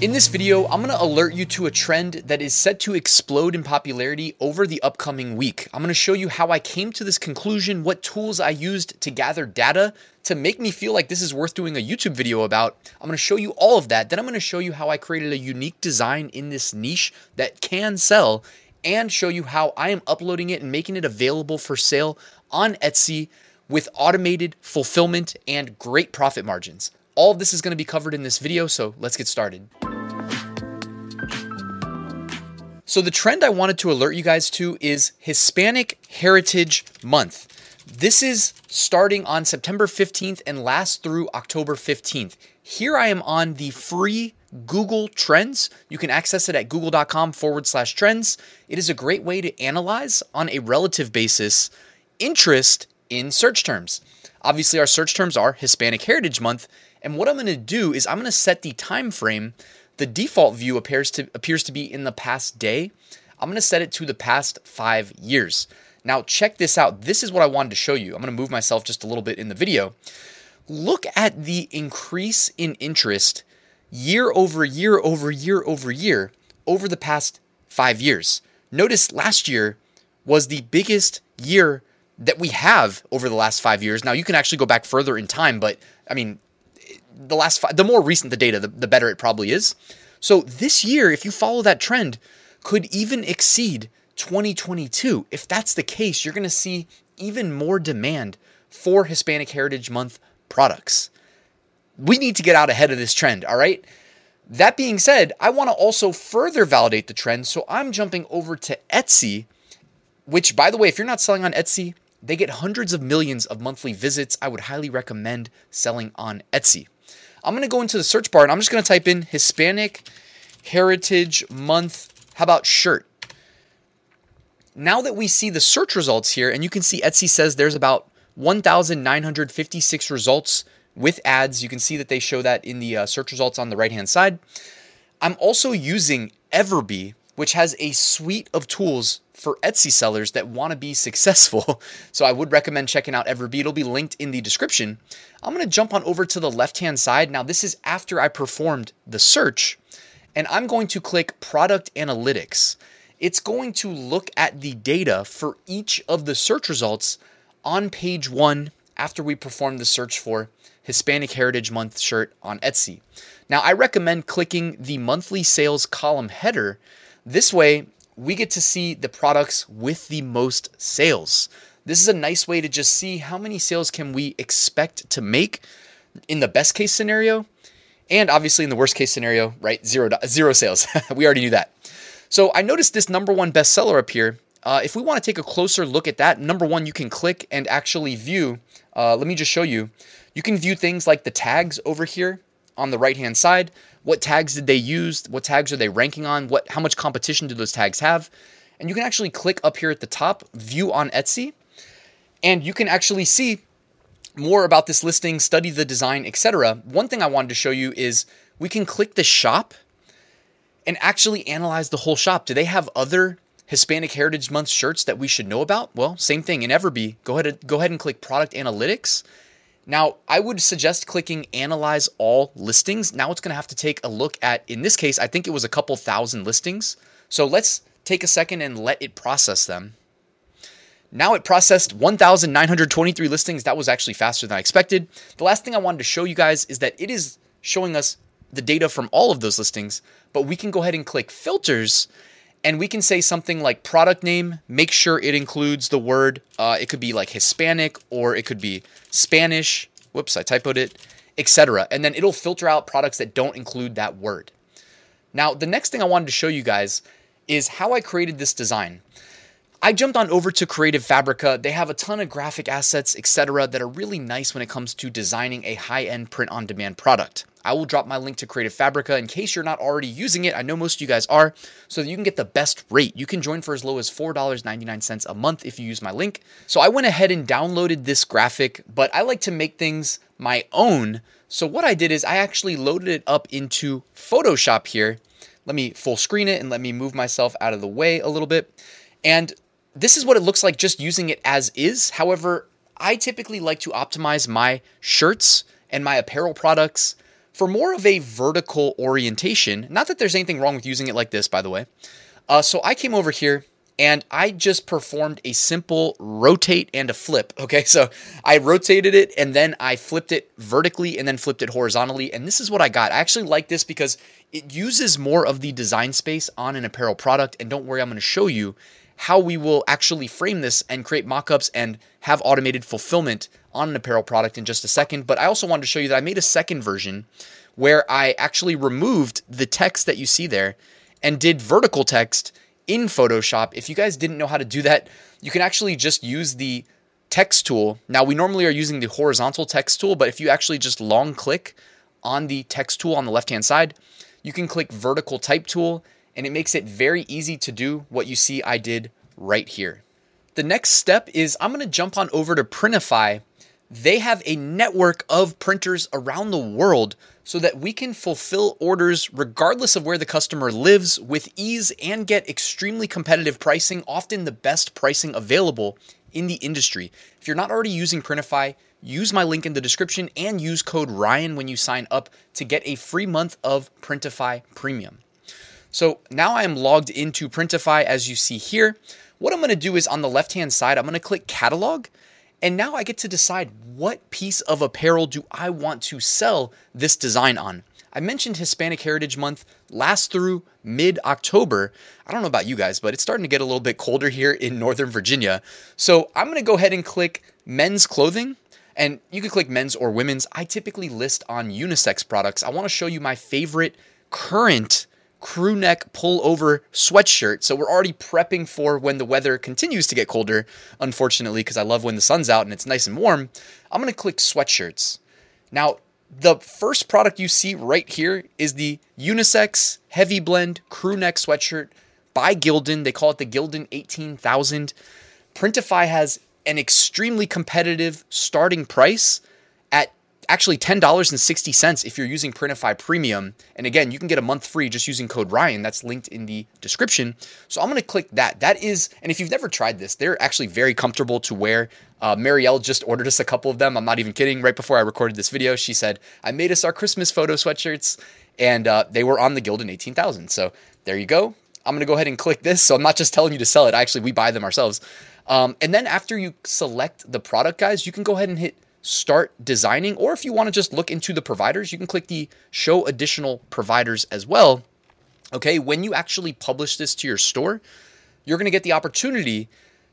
In this video, I'm to alert you to a trend that is set to explode in popularity over the upcoming week. I'm to show you how I came to this conclusion, what tools I used to gather data to make me feel like this is worth doing a YouTube video about. I'm to show you all of that. Then I'm to show you how I created a unique design in this niche that can sell and show you how I am uploading it and making it available for sale on Etsy with automated fulfillment and great profit margins. All of this is going to be covered in this video, so let's get started. So, the trend I wanted to alert you guys to is Hispanic Heritage Month. This is starting on September 15th and lasts through October 15th. Here I am on the free Google Trends. You can access it at google.com forward slash trends. It is a great way to analyze on a relative basis interest in search terms. Obviously, our search terms are Hispanic Heritage Month. And what I'm going to do is I'm going to set the time frame the default view appears to appears to be in the past day. I'm going to set it to the past 5 years. Now check this out. This is what I wanted to show you. I'm going to move myself just a little bit in the video. Look at the increase in interest year over year over year over year over the past 5 years. Notice last year was the biggest year that we have over the last 5 years. Now you can actually go back further in time, but I mean the last five, the more recent the data, the, the better it probably is. So this year, if you follow that trend, could even exceed 2022. If that's the case, you're going to see even more demand for Hispanic Heritage Month products. We need to get out ahead of this trend, all right? That being said, I want to also further validate the trend, so I'm jumping over to Etsy, which, by the way, if you're not selling on Etsy, they get hundreds of millions of monthly visits. I would highly recommend selling on Etsy. I'm going to go into the search bar and I'm just going to type in Hispanic Heritage Month. How about shirt? Now that we see the search results here, and you can see Etsy says there's about 1,956 results with ads. You can see that they show that in the uh, search results on the right hand side. I'm also using Everbee, which has a suite of tools for Etsy sellers that want to be successful. So I would recommend checking out Everbee. It'll be linked in the description. I'm going to jump on over to the left hand side. Now, this is after I performed the search, and I'm going to click Product Analytics. It's going to look at the data for each of the search results on page one after we perform the search for Hispanic Heritage Month shirt on Etsy. Now, I recommend clicking the monthly sales column header. This way, we get to see the products with the most sales. This is a nice way to just see how many sales can we expect to make in the best case scenario and obviously in the worst case scenario, right? Zero zero sales. we already knew that. So I noticed this number one bestseller up here. Uh, if we want to take a closer look at that, number one, you can click and actually view. Uh, let me just show you. You can view things like the tags over here on the right hand side. What tags did they use? What tags are they ranking on? What how much competition do those tags have? And you can actually click up here at the top, view on Etsy, and you can actually see more about this listing, study the design, etc. One thing I wanted to show you is we can click the shop and actually analyze the whole shop. Do they have other Hispanic Heritage Month shirts that we should know about? Well, same thing in Everbee. Go ahead go ahead and click Product Analytics now, I would suggest clicking Analyze All Listings. Now it's going to have to take a look at, in this case, I think it was a couple thousand listings. So let's take a second and let it process them. Now it processed 1,923 listings. That was actually faster than I expected. The last thing I wanted to show you guys is that it is showing us the data from all of those listings, but we can go ahead and click filters and we can say something like product name make sure it includes the word uh, it could be like hispanic or it could be spanish whoops i typoed it etc and then it'll filter out products that don't include that word. Now the next thing i wanted to show you guys is how i created this design I jumped on over to Creative Fabrica. They have a ton of graphic assets, etc., that are really nice when it comes to designing a high end print on demand product. I will drop my link to Creative Fabrica in case you're not already using it. I know most of you guys are, so that you can get the best rate. You can join for as low as $4.99 a month if you use my link. So I went ahead and downloaded this graphic, but I like to make things my own. So what I did is I actually loaded it up into Photoshop here Let me full screen it and let me move myself out of the way a little bit. And this is what it looks like just using it as is. However, I typically like to optimize my shirts and my apparel products for more of a vertical orientation. Not that there's anything wrong with using it like this, by the way. Uh, so I came over here and I just performed a simple rotate and a flip. Okay, so I rotated it and then I flipped it vertically and then flipped it horizontally. And this is what I got. I actually like this because it uses more of the design space on an apparel product. And don't worry, I'm to show you how we will actually frame this and create mockups and have automated fulfillment on an apparel product in just a second. But I also wanted to show you that I made a second version where I actually removed the text that you see there and did vertical text in Photoshop. If you guys didn't know how to do that, you can actually just use the text tool. Now, we normally are using the horizontal text tool, but if you actually just long click on the text tool on the left hand side, you can click vertical type tool and it makes it very easy to do what you see I did right here. The next step is I'm to jump on over to Printify. They have a network of printers around the world so that we can fulfill orders regardless of where the customer lives with ease and get extremely competitive pricing, often the best pricing available in the industry. If you're not already using Printify, use my link in the description and use code Ryan when you sign up to get a free month of Printify Premium. So now I am logged into Printify as you see here. What I'm going to do is on the left hand side, I'm going to click catalog and now I get to decide what piece of apparel do I want to sell this design on. I mentioned Hispanic Heritage Month last through mid October. I don't know about you guys, but it's starting to get a little bit colder here in Northern Virginia. So I'm going to go ahead and click men's clothing. And you can click men's or women's. I typically list on unisex products. I want to show you my favorite current crew neck pull over sweatshirt. So we're already prepping for when the weather continues to get colder, unfortunately, because I love when the sun's out and it's nice and warm. I'm going to click sweatshirts. Now, the first product you see right here is the unisex heavy blend crew neck sweatshirt by Gildan. They call it the Gildan 18000. Printify has an extremely competitive starting price actually $10.60 if you're using Printify Premium. And again, you can get a month free just using code Ryan. That's linked in the description. So I'm going to click that. That is, and if you've never tried this, they're actually very comfortable to wear. Uh, Marielle just ordered us a couple of them. I'm not even kidding. Right before I recorded this video, she said, I made us our Christmas photo sweatshirts, and uh, they were on the Gildan 18000. So there you go. I'm going to go ahead and click this. So I'm not just telling you to sell it. Actually, we buy them ourselves. Um, and then after you select the product, guys, you can go ahead and hit start designing. Or if you want to just look into the providers, you can click the show additional providers as well. Okay, when you actually publish this to your store, you're going to get the opportunity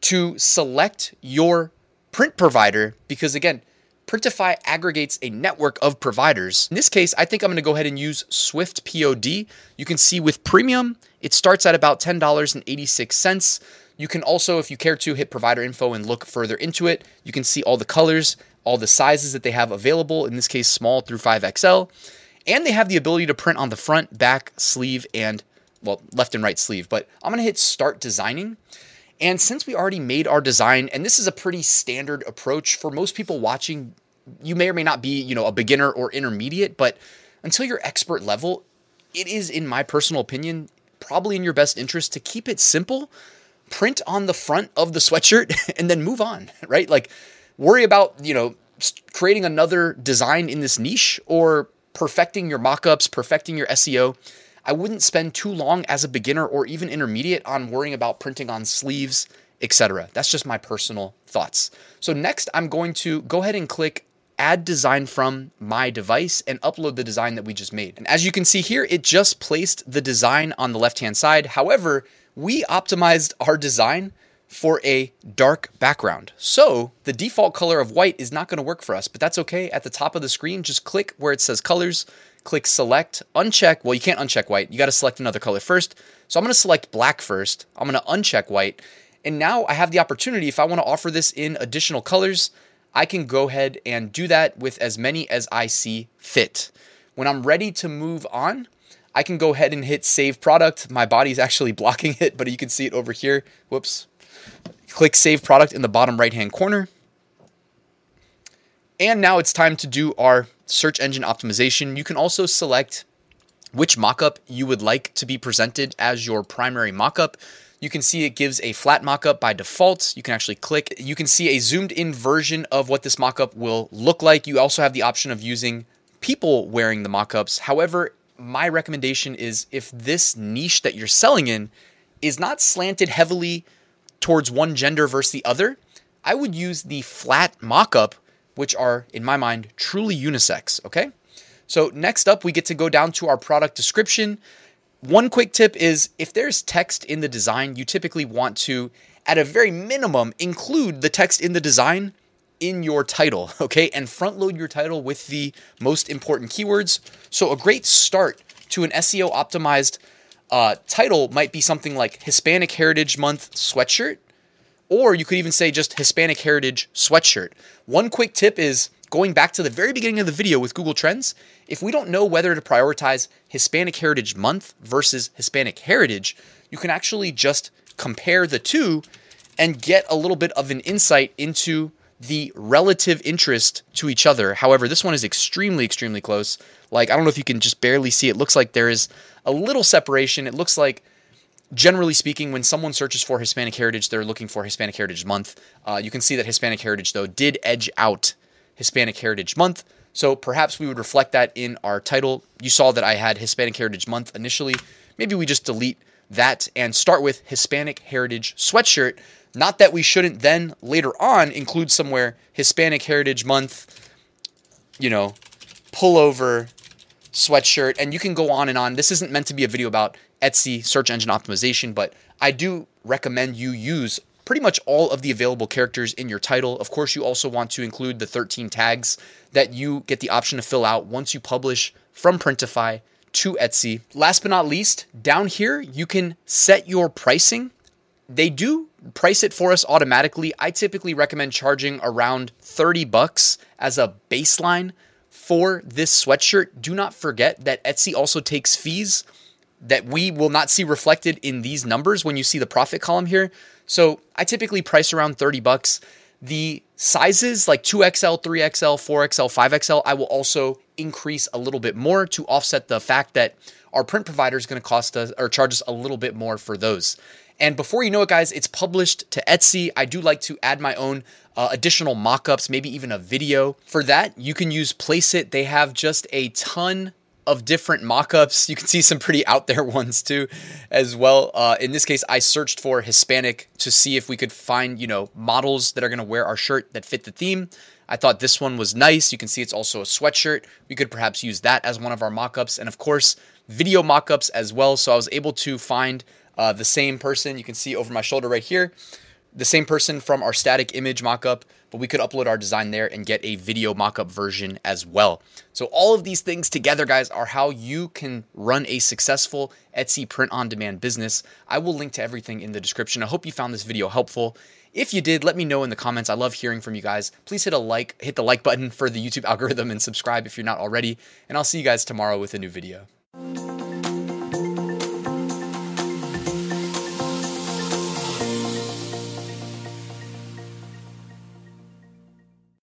to select your print provider because, again, Printify aggregates a network of providers. In this case, I think I'm going to go ahead and use Swift POD. You can see with premium, it starts at about $10.86. You can also, if you care to, hit provider info and look further into it. You can see all the colors all the sizes that they have available, in this case, small through 5XL. And they have the ability to print on the front, back, sleeve, and well, left and right sleeve. But I'm going to hit start designing. And since we already made our design, and this is a pretty standard approach for most people watching, you may or may not be, you know, a beginner or intermediate, but until you're expert level, it is, in my personal opinion, probably in your best interest to keep it simple, print on the front of the sweatshirt, and then move on, right? Like worry about, you know, creating another design in this niche or perfecting your mockups, perfecting your SEO. I wouldn't spend too long as a beginner or even intermediate on worrying about printing on sleeves, etc. That's just my personal thoughts. So next I'm going to go ahead and click add design from my device and upload the design that we just made. And as you can see here, it just placed the design on the left-hand side. However, we optimized our design for a dark background. So the default color of white is not going to work for us, but that's okay. At the top of the screen, just click where it says colors, click select, uncheck. Well, you can't uncheck white. You got to select another color first. So I'm going to select black first. I'm going to uncheck white. And now I have the opportunity, if I want to offer this in additional colors, I can go ahead and do that with as many as I see fit. When I'm ready to move on, I can go ahead and hit save product. My body's actually blocking it, but you can see it over here. Whoops, Click Save Product in the bottom right hand corner. And now it's time to do our search engine optimization. You can also select which mockup you would like to be presented as your primary mockup. You can see it gives a flat mockup by default. You can actually click. You can see a zoomed in version of what this mockup will look like. You also have the option of using people wearing the mockups. However, my recommendation is if this niche that you're selling in is not slanted heavily towards one gender versus the other, I would use the flat mockup, which are, in my mind, truly unisex. Okay. So, next up, we get to go down to our product description. One quick tip is if there's text in the design, you typically want to, at a very minimum, include the text in the design in your title, okay? And front load your title with the most important keywords. So, a great start to an SEO optimized uh, title might be something like Hispanic Heritage Month sweatshirt, or you could even say just Hispanic Heritage sweatshirt. One quick tip is going back to the very beginning of the video with Google Trends, if we don't know whether to prioritize Hispanic Heritage Month versus Hispanic Heritage, you can actually just compare the two and get a little bit of an insight into the relative interest to each other. However, this one is extremely, extremely close. Like, I don't know if you can just barely see. It looks like there is a little separation. It looks like, generally speaking, when someone searches for Hispanic Heritage, they're looking for Hispanic Heritage Month. Uh, you can see that Hispanic Heritage, though, did edge out Hispanic Heritage Month. So perhaps we would reflect that in our title. You saw that I had Hispanic Heritage Month initially. Maybe we just delete that and start with Hispanic Heritage Sweatshirt. Not that we shouldn't then later on include somewhere Hispanic Heritage Month, you know, pullover sweatshirt, and you can go on and on. This isn't meant to be a video about Etsy search engine optimization, but I do recommend you use pretty much all of the available characters in your title. Of course, you also want to include the 13 tags that you get the option to fill out once you publish from Printify to Etsy. Last but not least, down here, you can set your pricing. They do price it for us automatically. I typically recommend charging around 30 bucks as a baseline for this sweatshirt. Do not forget that Etsy also takes fees that we will not see reflected in these numbers when you see the profit column here. So I typically price around 30 bucks. The sizes like 2XL, 3XL, 4XL, 5XL, I will also increase a little bit more to offset the fact that our print provider is going to cost us or charge us a little bit more for those. And before you know it, guys, it's published to Etsy. I do like to add my own uh, additional mockups, maybe even a video. For that, you can use Placeit. They have just a ton of different mockups. You can see some pretty out there ones too, as well. Uh, in this case, I searched for Hispanic to see if we could find, you know, models that are going to wear our shirt that fit the theme. I thought this one was nice. You can see it's also a sweatshirt. We could perhaps use that as one of our mockups, and of course, video mockups as well. So I was able to find uh, the same person. You can see over my shoulder right here the same person from our static image mockup, but we could upload our design there and get a video mockup version as well. So all of these things together, guys, are how you can run a successful Etsy print on demand business. I will link to everything in the description. I hope you found this video helpful. If you did, let me know in the comments. I love hearing from you guys. Please hit a like, hit the like button for the YouTube algorithm and subscribe if you're not already. And I'll see you guys tomorrow with a new video.